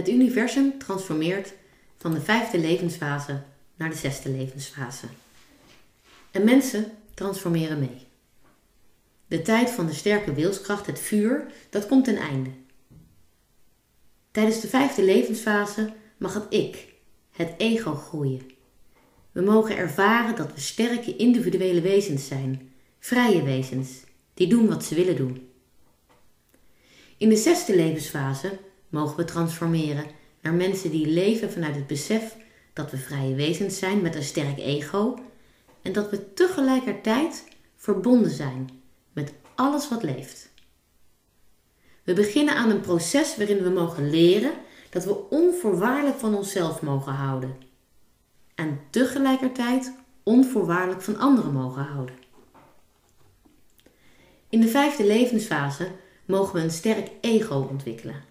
Het universum transformeert van de vijfde levensfase naar de zesde levensfase. En mensen transformeren mee. De tijd van de sterke wilskracht, het vuur, dat komt ten einde. Tijdens de vijfde levensfase mag het ik, het ego, groeien. We mogen ervaren dat we sterke individuele wezens zijn, vrije wezens, die doen wat ze willen doen. In de zesde levensfase mogen we transformeren naar mensen die leven vanuit het besef dat we vrije wezens zijn met een sterk ego en dat we tegelijkertijd verbonden zijn met alles wat leeft. We beginnen aan een proces waarin we mogen leren dat we onvoorwaardelijk van onszelf mogen houden en tegelijkertijd onvoorwaardelijk van anderen mogen houden. In de vijfde levensfase mogen we een sterk ego ontwikkelen.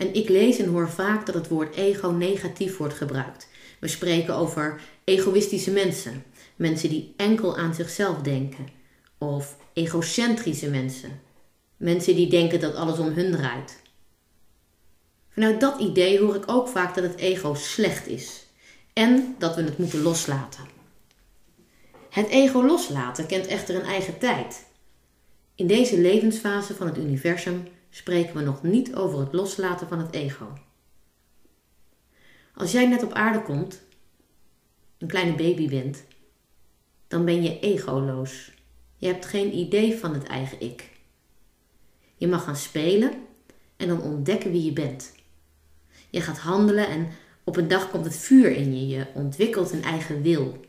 En ik lees en hoor vaak dat het woord ego negatief wordt gebruikt. We spreken over egoïstische mensen, mensen die enkel aan zichzelf denken, of egocentrische mensen, mensen die denken dat alles om hun draait. Vanuit dat idee hoor ik ook vaak dat het ego slecht is en dat we het moeten loslaten. Het ego loslaten kent echter een eigen tijd. In deze levensfase van het universum spreken we nog niet over het loslaten van het ego. Als jij net op aarde komt, een kleine baby bent, dan ben je egoloos. Je hebt geen idee van het eigen ik. Je mag gaan spelen en dan ontdekken wie je bent. Je gaat handelen en op een dag komt het vuur in je. Je ontwikkelt een eigen wil.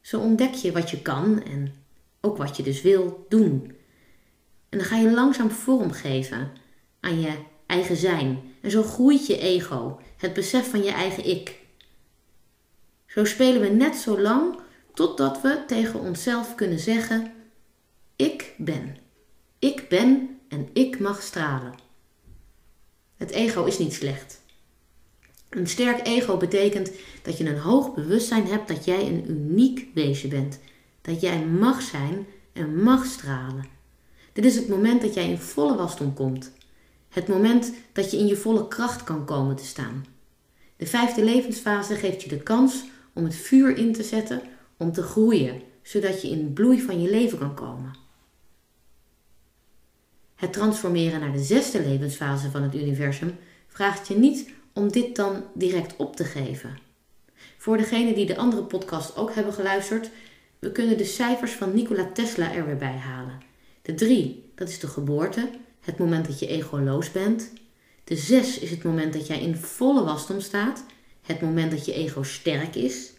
Zo ontdek je wat je kan en ook wat je dus wil doen. En dan ga je langzaam vorm geven aan je eigen zijn. En zo groeit je ego, het besef van je eigen ik. Zo spelen we net zo lang totdat we tegen onszelf kunnen zeggen: Ik ben. Ik ben en ik mag stralen. Het ego is niet slecht. Een sterk ego betekent dat je een hoog bewustzijn hebt dat jij een uniek wezen bent. Dat jij mag zijn en mag stralen. Dit is het moment dat jij in volle wasdom komt. Het moment dat je in je volle kracht kan komen te staan. De vijfde levensfase geeft je de kans om het vuur in te zetten, om te groeien, zodat je in bloei van je leven kan komen. Het transformeren naar de zesde levensfase van het universum vraagt je niet om dit dan direct op te geven. Voor degenen die de andere podcast ook hebben geluisterd, we kunnen de cijfers van Nikola Tesla er weer bij halen. De drie, dat is de geboorte, het moment dat je egoloos bent. De zes is het moment dat jij in volle wasdom staat, het moment dat je ego sterk is.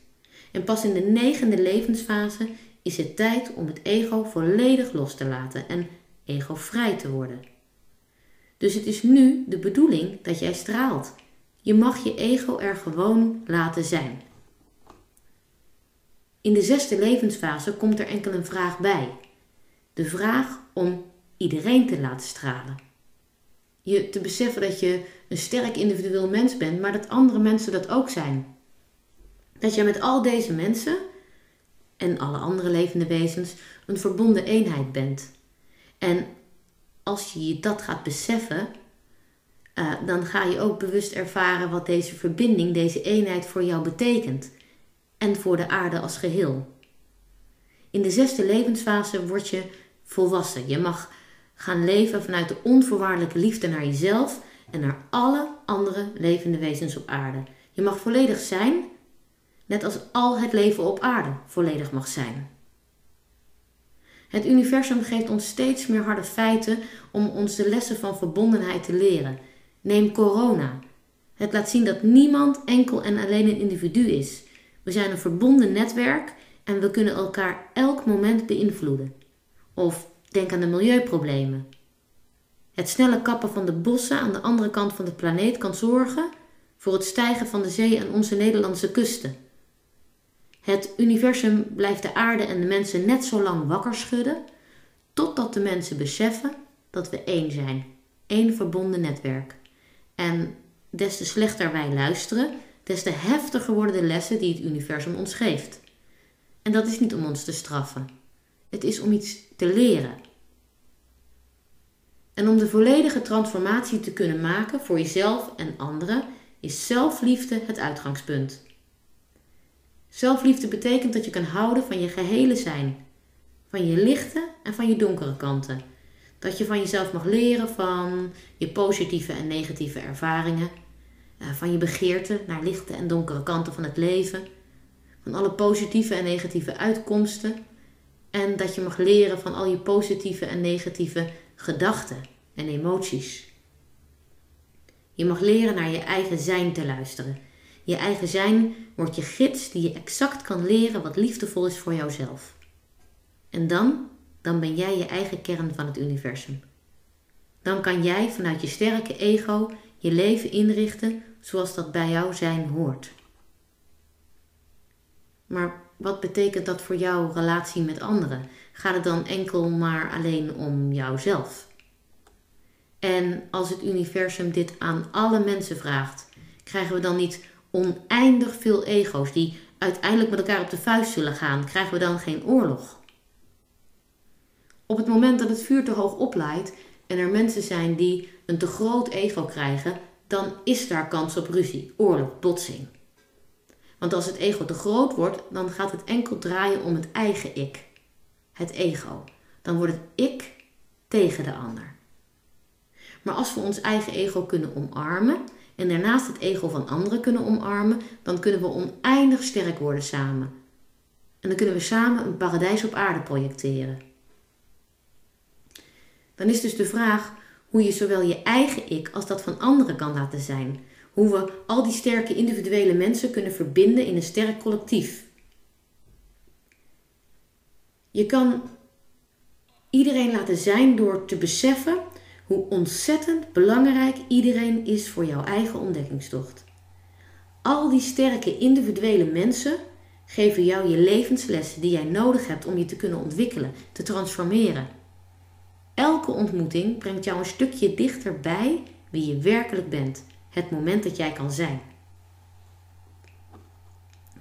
En pas in de negende levensfase is het tijd om het ego volledig los te laten en egovrij te worden. Dus het is nu de bedoeling dat jij straalt. Je mag je ego er gewoon laten zijn. In de zesde levensfase komt er enkel een vraag bij. De vraag om iedereen te laten stralen. Je te beseffen dat je een sterk individueel mens bent, maar dat andere mensen dat ook zijn. Dat je met al deze mensen en alle andere levende wezens een verbonden eenheid bent. En als je dat gaat beseffen, uh, dan ga je ook bewust ervaren wat deze verbinding, deze eenheid voor jou betekent. En voor de aarde als geheel. In de zesde levensfase word je volwassen. Je mag gaan leven vanuit de onvoorwaardelijke liefde naar jezelf en naar alle andere levende wezens op aarde. Je mag volledig zijn, net als al het leven op aarde volledig mag zijn. Het universum geeft ons steeds meer harde feiten om ons de lessen van verbondenheid te leren. Neem corona. Het laat zien dat niemand enkel en alleen een individu is. We zijn een verbonden netwerk en we kunnen elkaar elk moment beïnvloeden. Of denk aan de milieuproblemen. Het snelle kappen van de bossen aan de andere kant van de planeet kan zorgen voor het stijgen van de zee aan onze Nederlandse kusten. Het universum blijft de aarde en de mensen net zo lang wakker schudden, totdat de mensen beseffen dat we één zijn, één verbonden netwerk. En des te slechter wij luisteren, des te heftiger worden de lessen die het universum ons geeft. En dat is niet om ons te straffen. Het is om iets te leren. En om de volledige transformatie te kunnen maken voor jezelf en anderen, is zelfliefde het uitgangspunt. Zelfliefde betekent dat je kan houden van je gehele zijn, van je lichte en van je donkere kanten. Dat je van jezelf mag leren van je positieve en negatieve ervaringen, eh, van je begeerte naar lichte en donkere kanten van het leven, van alle positieve en negatieve uitkomsten en dat je mag leren van al je positieve en negatieve gedachten en emoties. Je mag leren naar je eigen zijn te luisteren. Je eigen zijn wordt je gids die je exact kan leren wat liefdevol is voor jouzelf. En dan, dan ben jij je eigen kern van het universum. Dan kan jij vanuit je sterke ego je leven inrichten zoals dat bij jou zijn hoort. Maar wat betekent dat voor jouw relatie met anderen? Gaat het dan enkel maar alleen om jouzelf? En als het universum dit aan alle mensen vraagt, krijgen we dan niet oneindig veel ego's die uiteindelijk met elkaar op de vuist zullen gaan? Krijgen we dan geen oorlog? Op het moment dat het vuur te hoog oplaait en er mensen zijn die een te groot ego krijgen, dan is daar kans op ruzie, oorlog, botsing. Want als het ego te groot wordt, dan gaat het enkel draaien om het eigen ik. Het ego. Dan wordt het ik tegen de ander. Maar als we ons eigen ego kunnen omarmen en daarnaast het ego van anderen kunnen omarmen, dan kunnen we oneindig sterk worden samen. En dan kunnen we samen een paradijs op aarde projecteren. Dan is dus de vraag hoe je zowel je eigen ik als dat van anderen kan laten zijn. Hoe we al die sterke individuele mensen kunnen verbinden in een sterk collectief. Je kan iedereen laten zijn door te beseffen hoe ontzettend belangrijk iedereen is voor jouw eigen ontdekkingstocht. Al die sterke individuele mensen geven jou je levenslessen die jij nodig hebt om je te kunnen ontwikkelen, te transformeren. Elke ontmoeting brengt jou een stukje dichter bij wie je werkelijk bent, het moment dat jij kan zijn.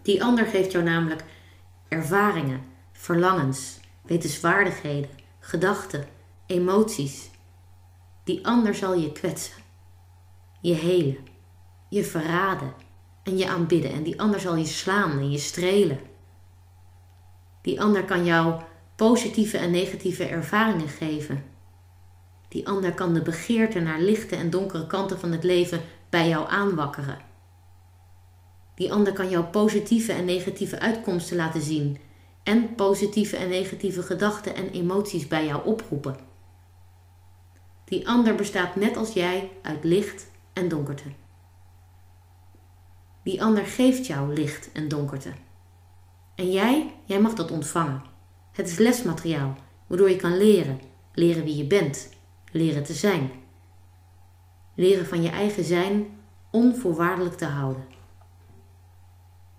Die ander geeft jou namelijk ervaringen, verlangens, wetenswaardigheden, gedachten, emoties. Die ander zal je kwetsen, je helen, je verraden en je aanbidden. En die ander zal je slaan en je strelen. Die ander kan jou positieve en negatieve ervaringen geven. Die ander kan de begeerte naar lichte en donkere kanten van het leven bij jou aanwakkeren. Die ander kan jou positieve en negatieve uitkomsten laten zien en positieve en negatieve gedachten en emoties bij jou oproepen. Die ander bestaat net als jij uit licht en donkerte. Die ander geeft jou licht en donkerte. En jij, jij mag dat ontvangen. Het is lesmateriaal, waardoor je kan leren. Leren wie je bent. Leren te zijn. Leren van je eigen zijn onvoorwaardelijk te houden.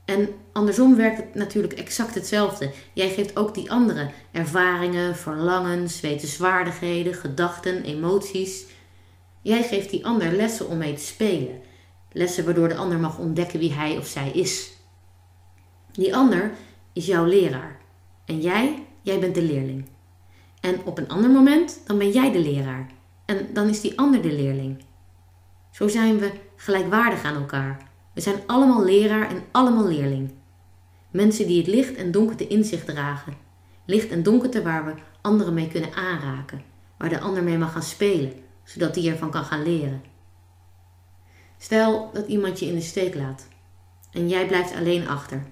En andersom werkt het natuurlijk exact hetzelfde. Jij geeft ook die andere ervaringen, verlangens, wetenswaardigheden, gedachten, emoties. Jij geeft die ander lessen om mee te spelen. Lessen waardoor de ander mag ontdekken wie hij of zij is. Die ander is jouw leraar. En jij, jij bent de leerling. En op een ander moment, dan ben jij de leraar. En dan is die ander de leerling. Zo zijn we gelijkwaardig aan elkaar. We zijn allemaal leraar en allemaal leerling. Mensen die het licht en donkerte in zich dragen. Licht en donkerte waar we anderen mee kunnen aanraken. Waar de ander mee mag gaan spelen, zodat die ervan kan gaan leren. Stel dat iemand je in de steek laat. En jij blijft alleen achter.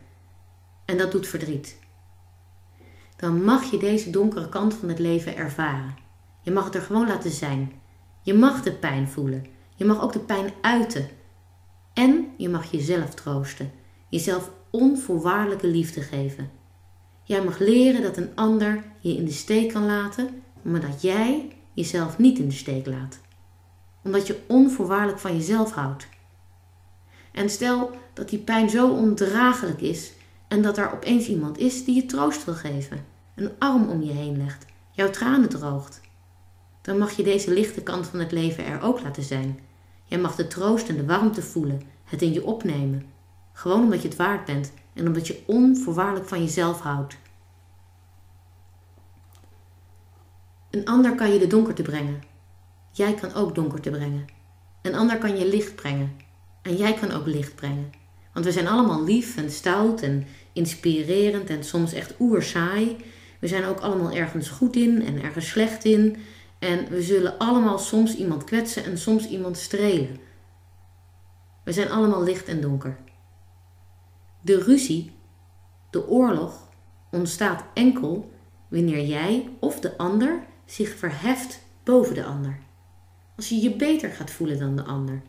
En dat doet verdriet. Dan mag je deze donkere kant van het leven ervaren. Je mag het er gewoon laten zijn. Je mag de pijn voelen. Je mag ook de pijn uiten. En je mag jezelf troosten. Jezelf onvoorwaardelijke liefde geven. Jij mag leren dat een ander je in de steek kan laten, maar dat jij jezelf niet in de steek laat. Omdat je onvoorwaardelijk van jezelf houdt. En stel dat die pijn zo ondraaglijk is en dat er opeens iemand is die je troost wil geven, een arm om je heen legt, jouw tranen droogt. Dan mag je deze lichte kant van het leven er ook laten zijn Jij mag de troost en de warmte voelen, het in je opnemen. Gewoon omdat je het waard bent en omdat je onvoorwaardelijk van jezelf houdt. Een ander kan je de donkerte brengen. jij kan ook donkerte brengen. Een ander kan je licht brengen. En jij kan ook licht brengen. Want we zijn allemaal lief en stout en inspirerend en soms echt oerzaai. We zijn ook allemaal ergens goed in en ergens slecht in. En we zullen allemaal soms iemand kwetsen en soms iemand strelen. We zijn allemaal licht en donker. De ruzie, de oorlog, ontstaat enkel wanneer jij of de ander zich verheft boven de ander. Als je je beter gaat voelen dan de ander.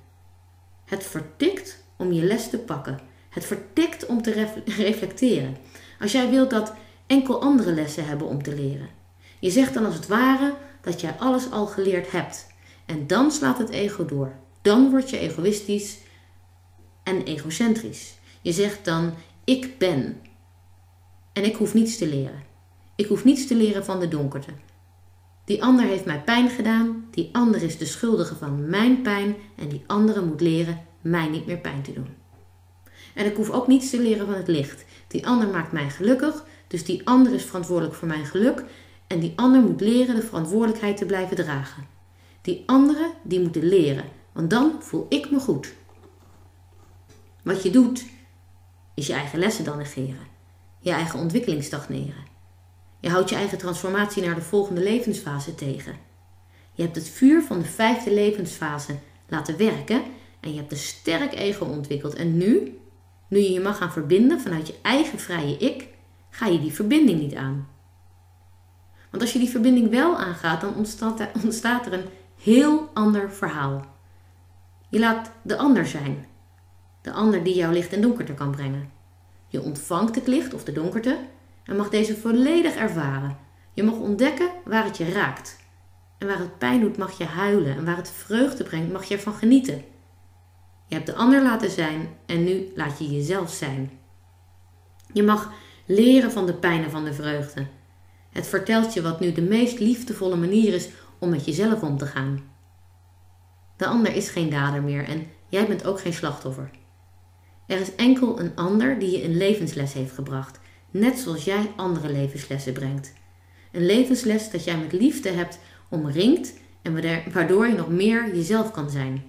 Het vertikt om je les te pakken. Het vertikt om te reflecteren. Als jij wilt dat enkel andere lessen hebben om te leren. Je zegt dan als het ware dat jij alles al geleerd hebt. En dan slaat het ego door. Dan word je egoïstisch en egocentrisch. Je zegt dan: Ik ben. En ik hoef niets te leren. Ik hoef niets te leren van de donkerte. Die ander heeft mij pijn gedaan, die ander is de schuldige van mijn pijn en die andere moet leren mij niet meer pijn te doen. En ik hoef ook niets te leren van het licht. Die ander maakt mij gelukkig, dus die ander is verantwoordelijk voor mijn geluk en die ander moet leren de verantwoordelijkheid te blijven dragen. Die anderen die moeten leren, want dan voel ik me goed. Wat je doet, is je eigen lessen dan negeren, je eigen ontwikkeling stagneren. Je houdt je eigen transformatie naar de volgende levensfase tegen. Je hebt het vuur van de vijfde levensfase laten werken en je hebt een sterk ego ontwikkeld. En nu, nu je je mag gaan verbinden vanuit je eigen vrije ik, ga je die verbinding niet aan. Want als je die verbinding wel aangaat, dan ontstaat er, ontstaat er een heel ander verhaal. Je laat de ander zijn. De ander die jouw licht en donkerte kan brengen. Je ontvangt het licht of de donkerte en mag deze volledig ervaren. Je mag ontdekken waar het je raakt. En waar het pijn doet mag je huilen en waar het vreugde brengt mag je ervan genieten. Je hebt de ander laten zijn en nu laat je jezelf zijn. Je mag leren van de pijn en van de vreugde. Het vertelt je wat nu de meest liefdevolle manier is om met jezelf om te gaan. De ander is geen dader meer en jij bent ook geen slachtoffer. Er is enkel een ander die je een levensles heeft gebracht, net zoals jij andere levenslessen brengt. Een levensles dat jij met liefde hebt omringd en waardoor je nog meer jezelf kan zijn.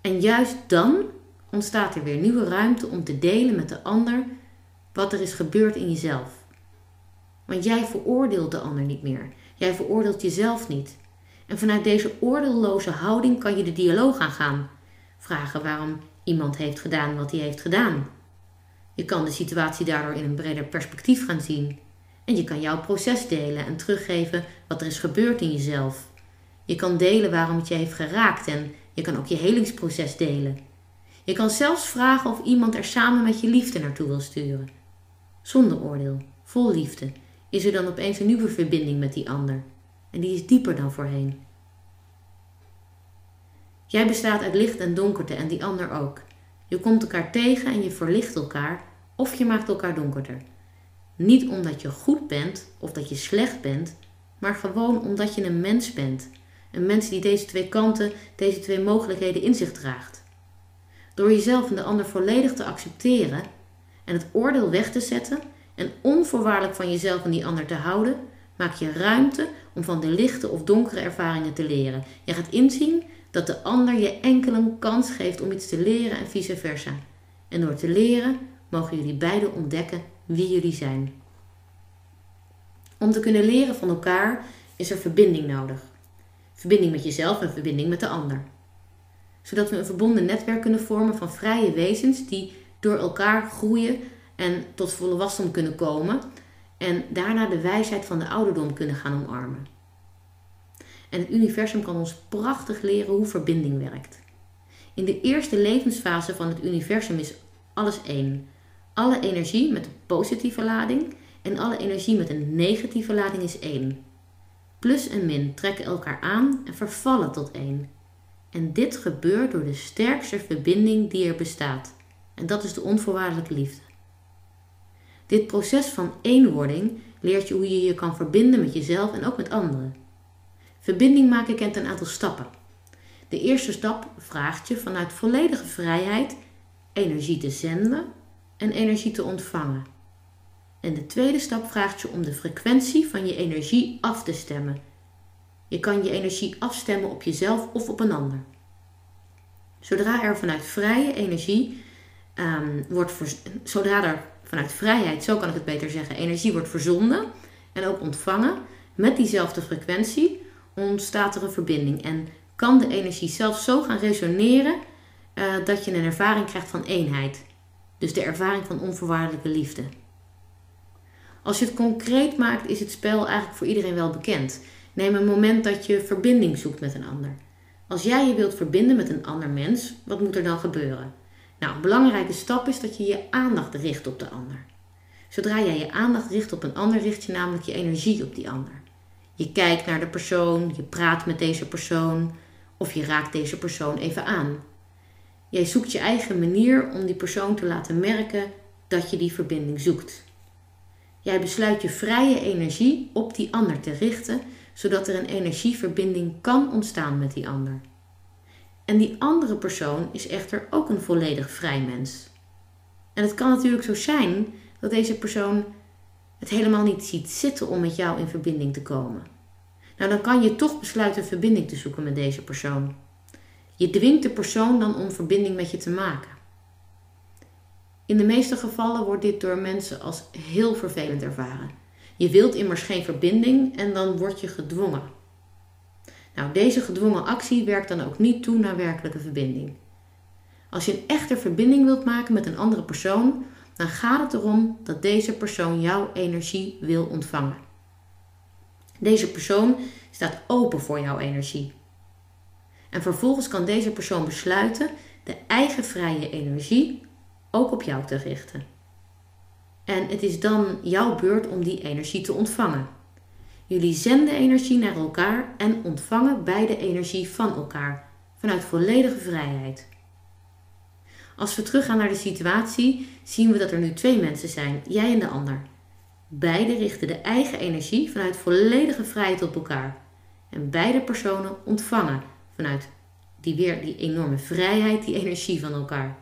En juist dan ontstaat er weer nieuwe ruimte om te delen met de ander wat er is gebeurd in jezelf. Want jij veroordeelt de ander niet meer. Jij veroordeelt jezelf niet. En vanuit deze oordeelloze houding kan je de dialoog aangaan. Vragen waarom iemand heeft gedaan wat hij heeft gedaan. Je kan de situatie daardoor in een breder perspectief gaan zien. En je kan jouw proces delen en teruggeven wat er is gebeurd in jezelf. Je kan delen waarom het je heeft geraakt en je kan ook je helingsproces delen. Je kan zelfs vragen of iemand er samen met je liefde naartoe wil sturen. Zonder oordeel, vol liefde, is er dan opeens een nieuwe verbinding met die ander. En die is dieper dan voorheen. Jij bestaat uit licht en donkerte en die ander ook. Je komt elkaar tegen en je verlicht elkaar of je maakt elkaar donkerder. Niet omdat je goed bent of dat je slecht bent, maar gewoon omdat je een mens bent. Een mens die deze twee kanten, deze twee mogelijkheden in zich draagt. Door jezelf en de ander volledig te accepteren en het oordeel weg te zetten en onvoorwaardelijk van jezelf en die ander te houden, maak je ruimte om van de lichte of donkere ervaringen te leren. Je gaat inzien dat de ander je enkel een kans geeft om iets te leren en vice versa. En door te leren mogen jullie beiden ontdekken wie jullie zijn. Om te kunnen leren van elkaar is er verbinding nodig. Verbinding met jezelf en verbinding met de ander. Zodat we een verbonden netwerk kunnen vormen van vrije wezens die door elkaar groeien en tot volle wasdom kunnen komen en daarna de wijsheid van de ouderdom kunnen gaan omarmen. En het universum kan ons prachtig leren hoe verbinding werkt. In de eerste levensfase van het universum is alles één. Alle energie met een positieve lading en alle energie met een negatieve lading is één. Plus en min trekken elkaar aan en vervallen tot één. En dit gebeurt door de sterkste verbinding die er bestaat. En dat is de onvoorwaardelijke liefde. Dit proces van eenwording leert je hoe je je kan verbinden met jezelf en ook met anderen. Verbinding maken kent een aantal stappen. De eerste stap vraagt je vanuit volledige vrijheid energie te zenden en energie te ontvangen. En de tweede stap vraagt je om de frequentie van je energie af te stemmen. Je kan je energie afstemmen op jezelf of op een ander. Zodra er vanuit vrije energie um, wordt, zodra er vanuit vrijheid, zo kan ik het beter zeggen, energie wordt verzonden en ook ontvangen met diezelfde frequentie, ontstaat er een verbinding. En kan de energie zelfs zo gaan resoneren uh, dat je een ervaring krijgt van eenheid. Dus de ervaring van onvoorwaardelijke liefde. Als je het concreet maakt, is het spel eigenlijk voor iedereen wel bekend. Neem een moment dat je verbinding zoekt met een ander. Als jij je wilt verbinden met een ander mens, wat moet er dan gebeuren? Nou, een belangrijke stap is dat je je aandacht richt op de ander. Zodra jij je aandacht richt op een ander, richt je namelijk je energie op die ander. Je kijkt naar de persoon, je praat met deze persoon of je raakt deze persoon even aan. Jij zoekt je eigen manier om die persoon te laten merken dat je die verbinding zoekt. Jij besluit je vrije energie op die ander te richten, zodat er een energieverbinding kan ontstaan met die ander. En die andere persoon is echter ook een volledig vrij mens. En het kan natuurlijk zo zijn dat deze persoon het helemaal niet ziet zitten om met jou in verbinding te komen. Nou, dan kan je toch besluiten verbinding te zoeken met deze persoon. Je dwingt de persoon dan om verbinding met je te maken. In de meeste gevallen wordt dit door mensen als heel vervelend ervaren. Je wilt immers geen verbinding en dan word je gedwongen. Nou, deze gedwongen actie werkt dan ook niet toe naar werkelijke verbinding. Als je een echte verbinding wilt maken met een andere persoon, dan gaat het erom dat deze persoon jouw energie wil ontvangen. Deze persoon staat open voor jouw energie. En vervolgens kan deze persoon besluiten de eigen vrije energie ook op jou te richten. En het is dan jouw beurt om die energie te ontvangen. Jullie zenden energie naar elkaar en ontvangen beide energie van elkaar vanuit volledige vrijheid. Als we teruggaan naar de situatie, zien we dat er nu twee mensen zijn, jij en de ander. Beide richten de eigen energie vanuit volledige vrijheid op elkaar. En beide personen ontvangen vanuit die weer die enorme vrijheid, die energie van elkaar.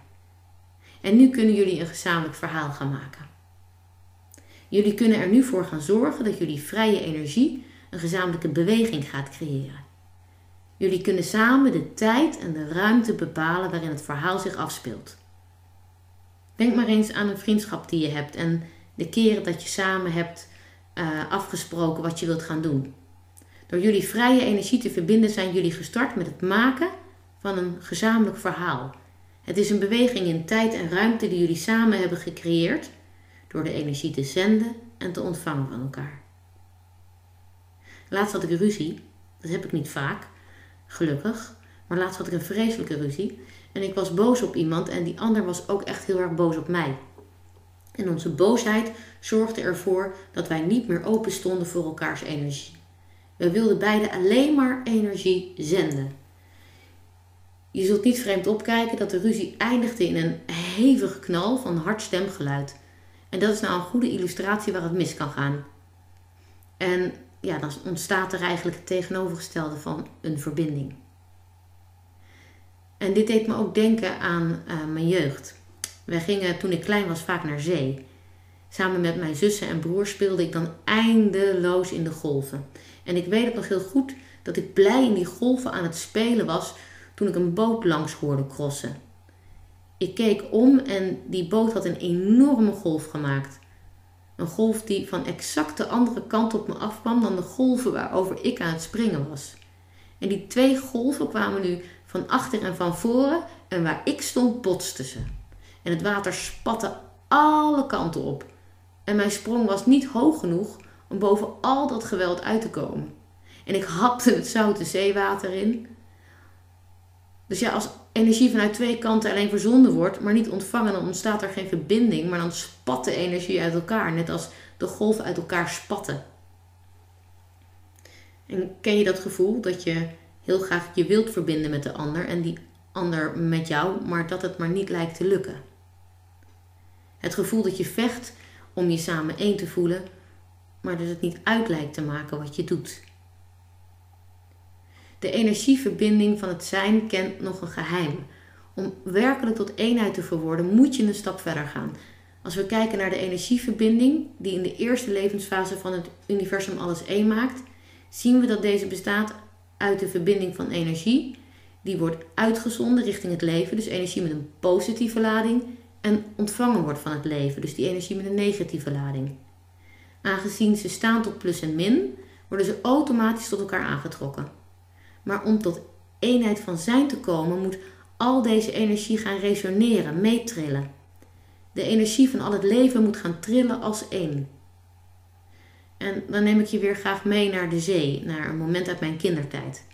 En nu kunnen jullie een gezamenlijk verhaal gaan maken. Jullie kunnen er nu voor gaan zorgen dat jullie vrije energie een gezamenlijke beweging gaat creëren. Jullie kunnen samen de tijd en de ruimte bepalen waarin het verhaal zich afspeelt. Denk maar eens aan een vriendschap die je hebt en de keren dat je samen hebt uh, afgesproken wat je wilt gaan doen. Door jullie vrije energie te verbinden zijn jullie gestart met het maken van een gezamenlijk verhaal. Het is een beweging in tijd en ruimte die jullie samen hebben gecreëerd door de energie te zenden en te ontvangen van elkaar. Laatst had ik ruzie, dat heb ik niet vaak, gelukkig, maar laatst had ik een vreselijke ruzie en ik was boos op iemand en die ander was ook echt heel erg boos op mij. En onze boosheid zorgde ervoor dat wij niet meer open stonden voor elkaars energie. We wilden beide alleen maar energie zenden. Je zult niet vreemd opkijken dat de ruzie eindigde in een hevige knal van hard stemgeluid. En dat is nou een goede illustratie waar het mis kan gaan. En ja, dan ontstaat er eigenlijk het tegenovergestelde van een verbinding. En dit deed me ook denken aan uh, mijn jeugd. Wij gingen toen ik klein was vaak naar zee. Samen met mijn zussen en broers speelde ik dan eindeloos in de golven. En ik weet het nog heel goed dat ik blij in die golven aan het spelen was toen ik een boot langs hoorde crossen. Ik keek om en die boot had een enorme golf gemaakt. Een golf die van exact de andere kant op me afkwam dan de golven waarover ik aan het springen was. En die twee golven kwamen nu van achter en van voren en waar ik stond botsten ze. En het water spatte alle kanten op. En mijn sprong was niet hoog genoeg om boven al dat geweld uit te komen. En ik hapte het zoute zeewater in. Dus ja, als energie vanuit twee kanten alleen verzonden wordt, maar niet ontvangen, dan ontstaat er geen verbinding, maar dan spat de energie uit elkaar, net als de golven uit elkaar spatten. En ken je dat gevoel dat je heel graag je wilt verbinden met de ander en die ander met jou, maar dat het maar niet lijkt te lukken? Het gevoel dat je vecht om je samen één te voelen, maar dat het niet uit lijkt te maken wat je doet. De energieverbinding van het zijn kent nog een geheim. Om werkelijk tot eenheid te verworden, moet je een stap verder gaan. Als we kijken naar de energieverbinding, die in de eerste levensfase van het universum alles één maakt, zien we dat deze bestaat uit de verbinding van energie. Die wordt uitgezonden richting het leven, dus energie met een positieve lading. En ontvangen wordt van het leven, dus die energie met een negatieve lading. Aangezien ze staan tot plus en min, worden ze automatisch tot elkaar aangetrokken. Maar om tot eenheid van zijn te komen, moet al deze energie gaan resoneren, meetrillen. De energie van al het leven moet gaan trillen als één. En dan neem ik je weer graag mee naar de zee, naar een moment uit mijn kindertijd.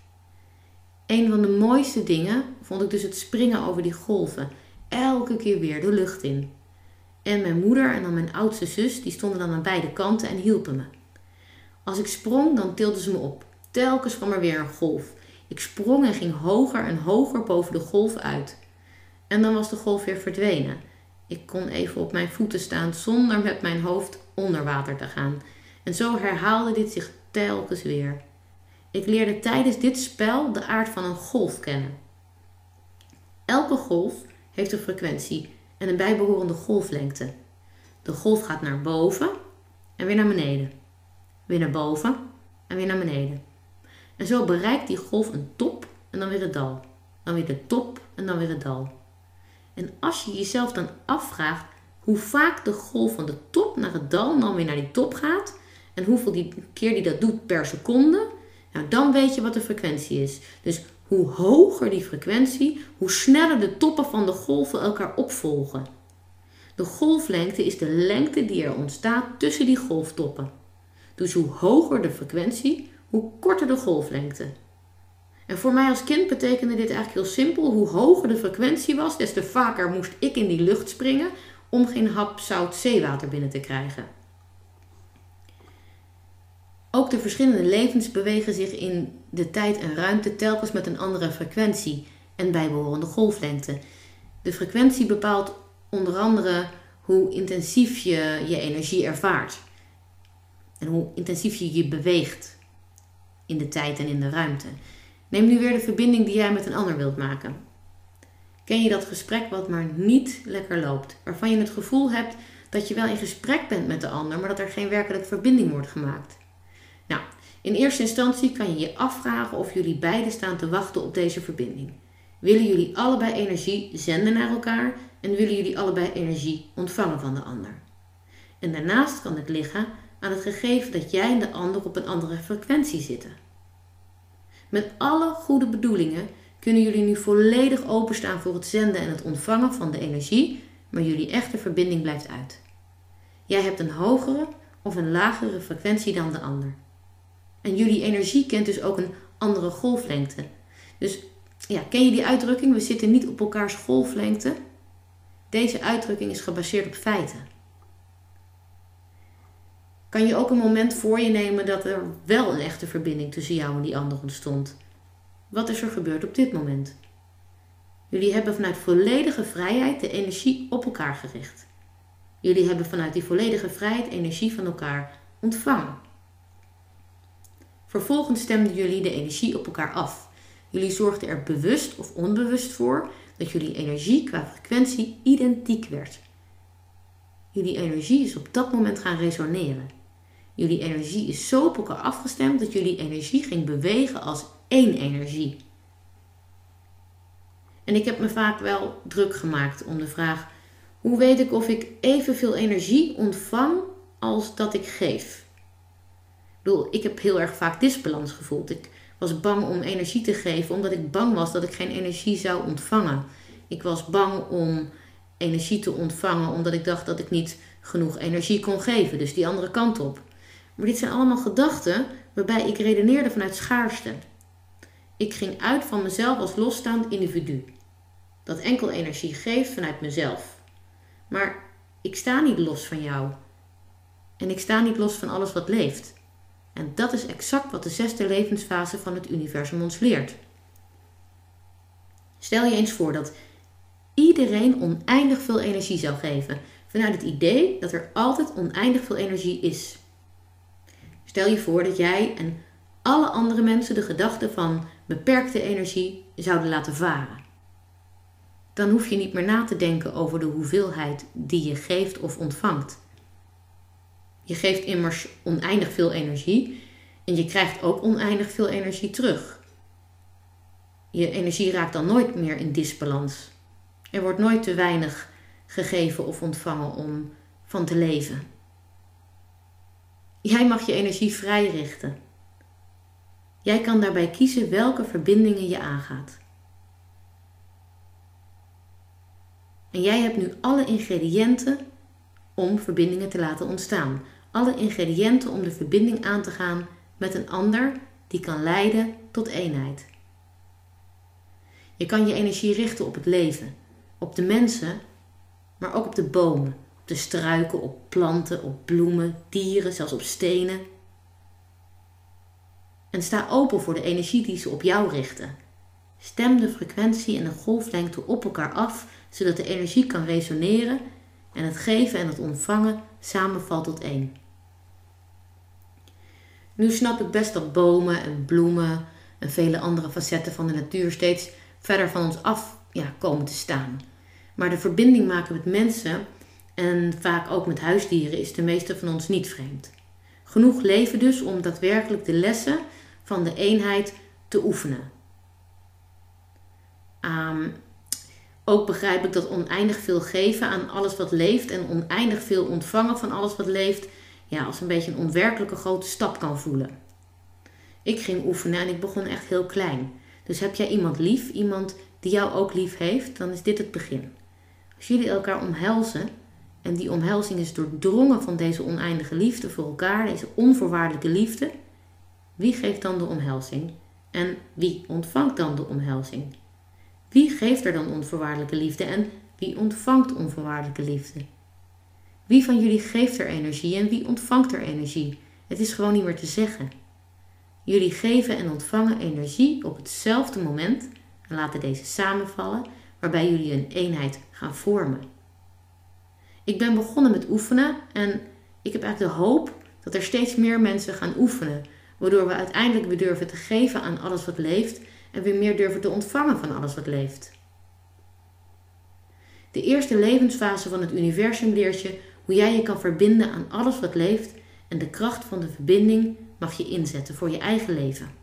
Een van de mooiste dingen vond ik dus het springen over die golven. Elke keer weer de lucht in. En mijn moeder en dan mijn oudste zus, die stonden dan aan beide kanten en hielpen me. Als ik sprong, dan tilden ze me op. Telkens kwam er weer een golf. Ik sprong en ging hoger en hoger boven de golf uit. En dan was de golf weer verdwenen. Ik kon even op mijn voeten staan zonder met mijn hoofd onder water te gaan. En zo herhaalde dit zich telkens weer. Ik leerde tijdens dit spel de aard van een golf kennen. Elke golf heeft een frequentie en een bijbehorende golflengte. De golf gaat naar boven en weer naar beneden. Weer naar boven en weer naar beneden. En zo bereikt die golf een top en dan weer het dal. Dan weer de top en dan weer het dal. En als je jezelf dan afvraagt hoe vaak de golf van de top naar het dal dan weer naar die top gaat en hoeveel die keer die dat doet per seconde, nou dan weet je wat de frequentie is. Dus hoe hoger die frequentie, hoe sneller de toppen van de golven elkaar opvolgen. De golflengte is de lengte die er ontstaat tussen die golftoppen. Dus hoe hoger de frequentie, hoe korter de golflengte. En voor mij als kind betekende dit eigenlijk heel simpel. Hoe hoger de frequentie was, des te vaker moest ik in die lucht springen om geen hap zout zeewater binnen te krijgen. Ook de verschillende levens bewegen zich in de tijd en ruimte telkens met een andere frequentie en bijbehorende golflengte. De frequentie bepaalt onder andere hoe intensief je je energie ervaart en hoe intensief je je beweegt in de tijd en in de ruimte. Neem nu weer de verbinding die jij met een ander wilt maken. Ken je dat gesprek wat maar niet lekker loopt, waarvan je het gevoel hebt dat je wel in gesprek bent met de ander, maar dat er geen werkelijke verbinding wordt gemaakt? Nou, in eerste instantie kan je je afvragen of jullie beiden staan te wachten op deze verbinding. Willen jullie allebei energie zenden naar elkaar en willen jullie allebei energie ontvangen van de ander? En daarnaast kan het liggen aan het gegeven dat jij en de ander op een andere frequentie zitten. Met alle goede bedoelingen kunnen jullie nu volledig openstaan voor het zenden en het ontvangen van de energie, maar jullie echte verbinding blijft uit. Jij hebt een hogere of een lagere frequentie dan de ander. En jullie energie kent dus ook een andere golflengte. Dus ja, ken je die uitdrukking? We zitten niet op elkaars golflengte. Deze uitdrukking is gebaseerd op feiten. Kan je ook een moment voor je nemen dat er wel een echte verbinding tussen jou en die ander ontstond? Wat is er gebeurd op dit moment? Jullie hebben vanuit volledige vrijheid de energie op elkaar gericht. Jullie hebben vanuit die volledige vrijheid energie van elkaar ontvangen. Vervolgens stemden jullie de energie op elkaar af. Jullie zorgden er bewust of onbewust voor dat jullie energie qua frequentie identiek werd. Jullie energie is op dat moment gaan resoneren. Jullie energie is zo op elkaar afgestemd dat jullie energie ging bewegen als één energie. En ik heb me vaak wel druk gemaakt om de vraag: hoe weet ik of ik evenveel energie ontvang als dat ik geef? Ik bedoel, ik heb heel erg vaak disbalans gevoeld. Ik was bang om energie te geven omdat ik bang was dat ik geen energie zou ontvangen. Ik was bang om energie te ontvangen omdat ik dacht dat ik niet genoeg energie kon geven, dus die andere kant op. Maar dit zijn allemaal gedachten waarbij ik redeneerde vanuit schaarste. Ik ging uit van mezelf als losstaand individu. Dat enkel energie geeft vanuit mezelf. Maar ik sta niet los van jou. En ik sta niet los van alles wat leeft. En dat is exact wat de zesde levensfase van het universum ons leert. Stel je eens voor dat iedereen oneindig veel energie zou geven, vanuit het idee dat er altijd oneindig veel energie is. Stel je voor dat jij en alle andere mensen de gedachte van beperkte energie zouden laten varen. Dan hoef je niet meer na te denken over de hoeveelheid die je geeft of ontvangt. Je geeft immers oneindig veel energie en je krijgt ook oneindig veel energie terug. je energie raakt dan nooit meer in disbalans. Er wordt nooit te weinig gegeven of ontvangen om van te leven. Jij mag je energie vrij richten. Jij kan daarbij kiezen welke verbindingen je aangaat. En jij hebt nu alle ingrediënten om verbindingen te laten ontstaan. Alle ingrediënten om de verbinding aan te gaan met een ander die kan leiden tot eenheid. Je kan je energie richten op het leven, op de mensen, maar ook op de bomen, de struiken, op planten, op bloemen, dieren, zelfs op stenen. En sta open voor de energie die ze op jou richten. Stem de frequentie en de golflengte op elkaar af, zodat de energie kan resoneren en het geven en het ontvangen samenvalt tot één. Nu snap ik best dat bomen en bloemen en vele andere facetten van de natuur steeds verder van ons af ja, komen te staan. Maar de verbinding maken met mensen en vaak ook met huisdieren is de meeste van ons niet vreemd. Genoeg leven dus om daadwerkelijk de lessen van de eenheid te oefenen. Um, ook begrijp ik dat oneindig veel geven aan alles wat leeft en oneindig veel ontvangen van alles wat leeft, ja, als een beetje een onwerkelijke grote stap kan voelen. Ik ging oefenen en ik begon echt heel klein. Dus heb jij iemand lief, iemand die jou ook lief heeft, dan is dit het begin. Als jullie elkaar omhelzen en die omhelzing is doordrongen van deze oneindige liefde voor elkaar, deze onvoorwaardelijke liefde, wie geeft dan de omhelzing? En wie ontvangt dan de omhelzing? Wie geeft er dan onvoorwaardelijke liefde en wie ontvangt onvoorwaardelijke liefde? Wie van jullie geeft er energie en wie ontvangt er energie? Het is gewoon niet meer te zeggen. Jullie geven en ontvangen energie op hetzelfde moment en laten deze samenvallen, waarbij jullie een eenheid gaan vormen. Ik ben begonnen met oefenen en ik heb eigenlijk de hoop dat er steeds meer mensen gaan oefenen, waardoor we uiteindelijk weer durven te geven aan alles wat leeft en weer meer durven te ontvangen van alles wat leeft. De eerste levensfase van het universum leert je hoe jij je kan verbinden aan alles wat leeft en de kracht van de verbinding mag je inzetten voor je eigen leven.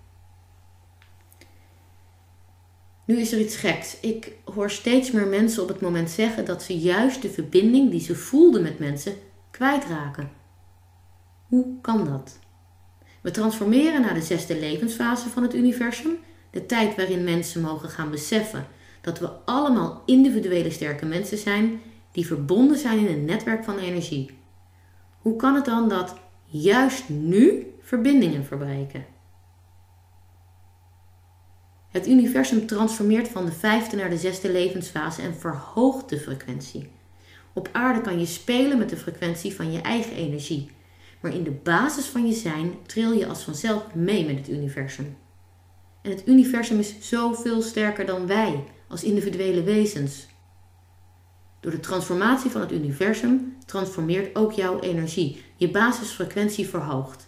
Nu is er iets geks. Ik hoor steeds meer mensen op het moment zeggen dat ze juist de verbinding die ze voelden met mensen kwijtraken. Hoe kan dat? We transformeren naar de zesde levensfase van het universum de tijd waarin mensen mogen gaan beseffen dat we allemaal individuele sterke mensen zijn die verbonden zijn in een netwerk van energie. Hoe kan het dan dat juist nu verbindingen verbreken? Het universum transformeert van de vijfde naar de zesde levensfase en verhoogt de frequentie. Op aarde kan je spelen met de frequentie van je eigen energie, maar in de basis van je zijn tril je als vanzelf mee met het universum. En het universum is zoveel sterker dan wij als individuele wezens. Door de transformatie van het universum transformeert ook jouw energie. Je basisfrequentie verhoogt.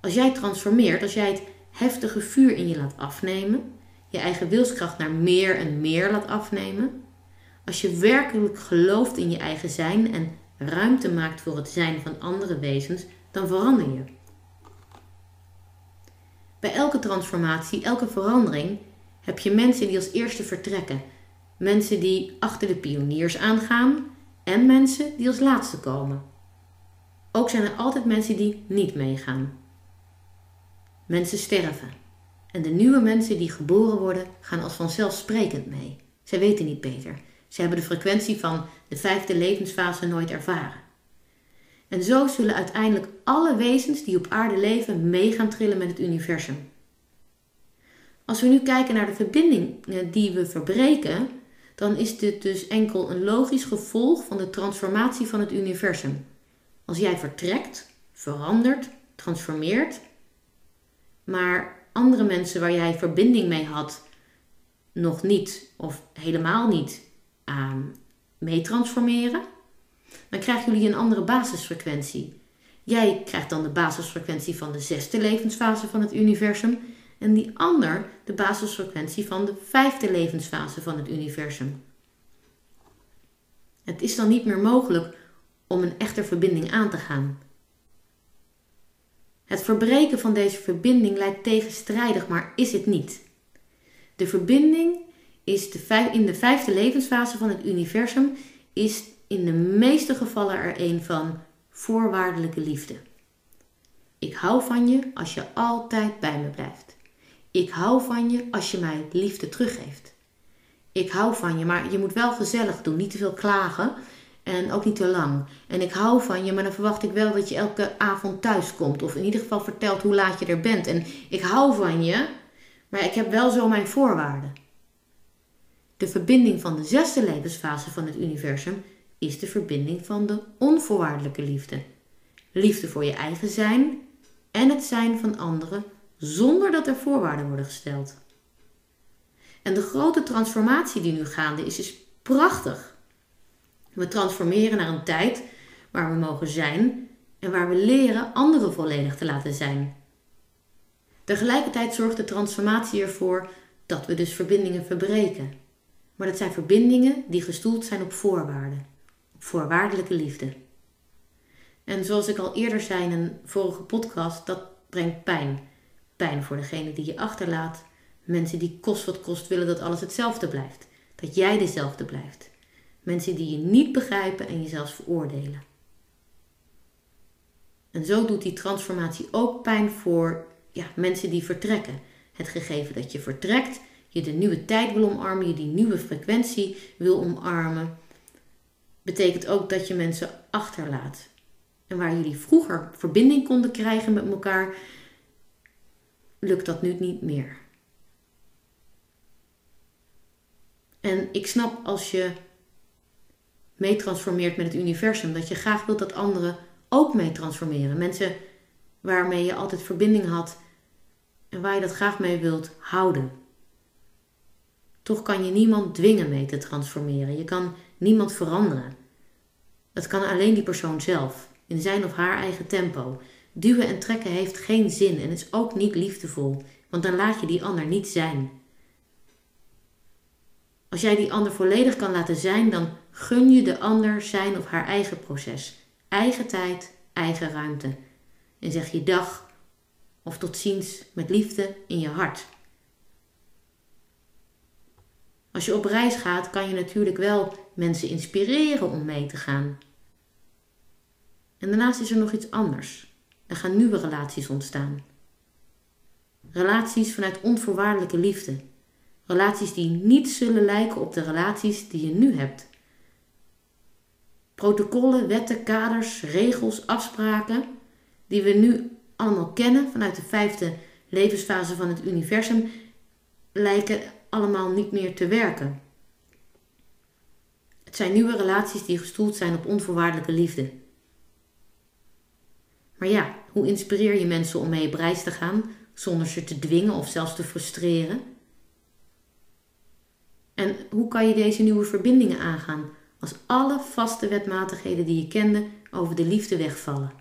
Als jij transformeert, als jij het heftige vuur in je laat afnemen, je eigen wilskracht naar meer en meer laat afnemen, als je werkelijk gelooft in je eigen zijn en ruimte maakt voor het zijn van andere wezens, dan verander je. Bij elke transformatie, elke verandering, heb je mensen die als eerste vertrekken. Mensen die achter de pioniers aangaan en mensen die als laatste komen. Ook zijn er altijd mensen die niet meegaan. Mensen sterven. En de nieuwe mensen die geboren worden gaan als vanzelfsprekend mee. Zij weten niet beter. Ze hebben de frequentie van de vijfde levensfase nooit ervaren. En zo zullen uiteindelijk alle wezens die op aarde leven mee gaan trillen met het universum. Als we nu kijken naar de verbinding die we verbreken, dan is dit dus enkel een logisch gevolg van de transformatie van het universum. Als jij vertrekt, verandert, transformeert, maar andere mensen waar jij verbinding mee had, nog niet of helemaal niet aan mee transformeren, dan krijgen jullie een andere basisfrequentie. Jij krijgt dan de basisfrequentie van de zesde levensfase van het universum en die ander de basisfrequentie van de vijfde levensfase van het universum. Het is dan niet meer mogelijk om een echte verbinding aan te gaan. Het verbreken van deze verbinding lijkt tegenstrijdig, maar is het niet. De verbinding is de in de vijfde levensfase van het universum is in de meeste gevallen er een van voorwaardelijke liefde. Ik hou van je als je altijd bij me blijft. Ik hou van je als je mij liefde teruggeeft. Ik hou van je, maar je moet wel gezellig doen, niet te veel klagen en ook niet te lang. En ik hou van je, maar dan verwacht ik wel dat je elke avond thuis komt. Of in ieder geval vertelt hoe laat je er bent. En ik hou van je, maar ik heb wel zo mijn voorwaarden. De verbinding van de zesde levensfase van het universum is de verbinding van de onvoorwaardelijke liefde. Liefde voor je eigen zijn en het zijn van anderen zonder dat er voorwaarden worden gesteld. En de grote transformatie die nu gaande is, is prachtig. We transformeren naar een tijd waar we mogen zijn en waar we leren anderen volledig te laten zijn. Tegelijkertijd zorgt de transformatie ervoor dat we dus verbindingen verbreken. Maar dat zijn verbindingen die gestoeld zijn op voorwaarden, op voorwaardelijke liefde. En zoals ik al eerder zei in een vorige podcast, dat brengt pijn. Pijn voor degene die je achterlaat, mensen die kost wat kost willen dat alles hetzelfde blijft, dat jij dezelfde blijft. Mensen die je niet begrijpen en je zelfs veroordelen. En zo doet die transformatie ook pijn voor ja, mensen die vertrekken. Het gegeven dat je vertrekt, je de nieuwe tijd wil omarmen, je die nieuwe frequentie wil omarmen, betekent ook dat je mensen achterlaat. En waar jullie vroeger verbinding konden krijgen met elkaar, lukt dat nu niet meer. En ik snap als je meetransformeert met het universum, dat je graag wilt dat anderen ook meetransformeren. Mensen waarmee je altijd verbinding had en waar je dat graag mee wilt houden. Toch kan je niemand dwingen mee te transformeren. Je kan niemand veranderen. Dat kan alleen die persoon zelf, in zijn of haar eigen tempo. Duwen en trekken heeft geen zin en is ook niet liefdevol, want dan laat je die ander niet zijn. Als jij die ander volledig kan laten zijn, dan gun je de ander zijn of haar eigen proces. Eigen tijd, eigen ruimte. En zeg je dag of tot ziens met liefde in je hart. Als je op reis gaat, kan je natuurlijk wel mensen inspireren om mee te gaan. En daarnaast is er nog iets anders. Er gaan nieuwe relaties ontstaan. Relaties vanuit onvoorwaardelijke liefde. Relaties die niet zullen lijken op de relaties die je nu hebt. Protocollen, wetten, kaders, regels, afspraken die we nu allemaal kennen vanuit de vijfde levensfase van het universum, lijken allemaal niet meer te werken. Het zijn nieuwe relaties die gestoeld zijn op onvoorwaardelijke liefde. Maar ja, hoe inspireer je mensen om mee op reis te gaan zonder ze te dwingen of zelfs te frustreren? En hoe kan je deze nieuwe verbindingen aangaan als alle vaste wetmatigheden die je kende over de liefde wegvallen?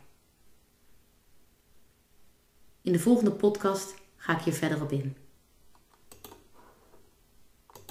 In de volgende podcast ga ik hier verder op in.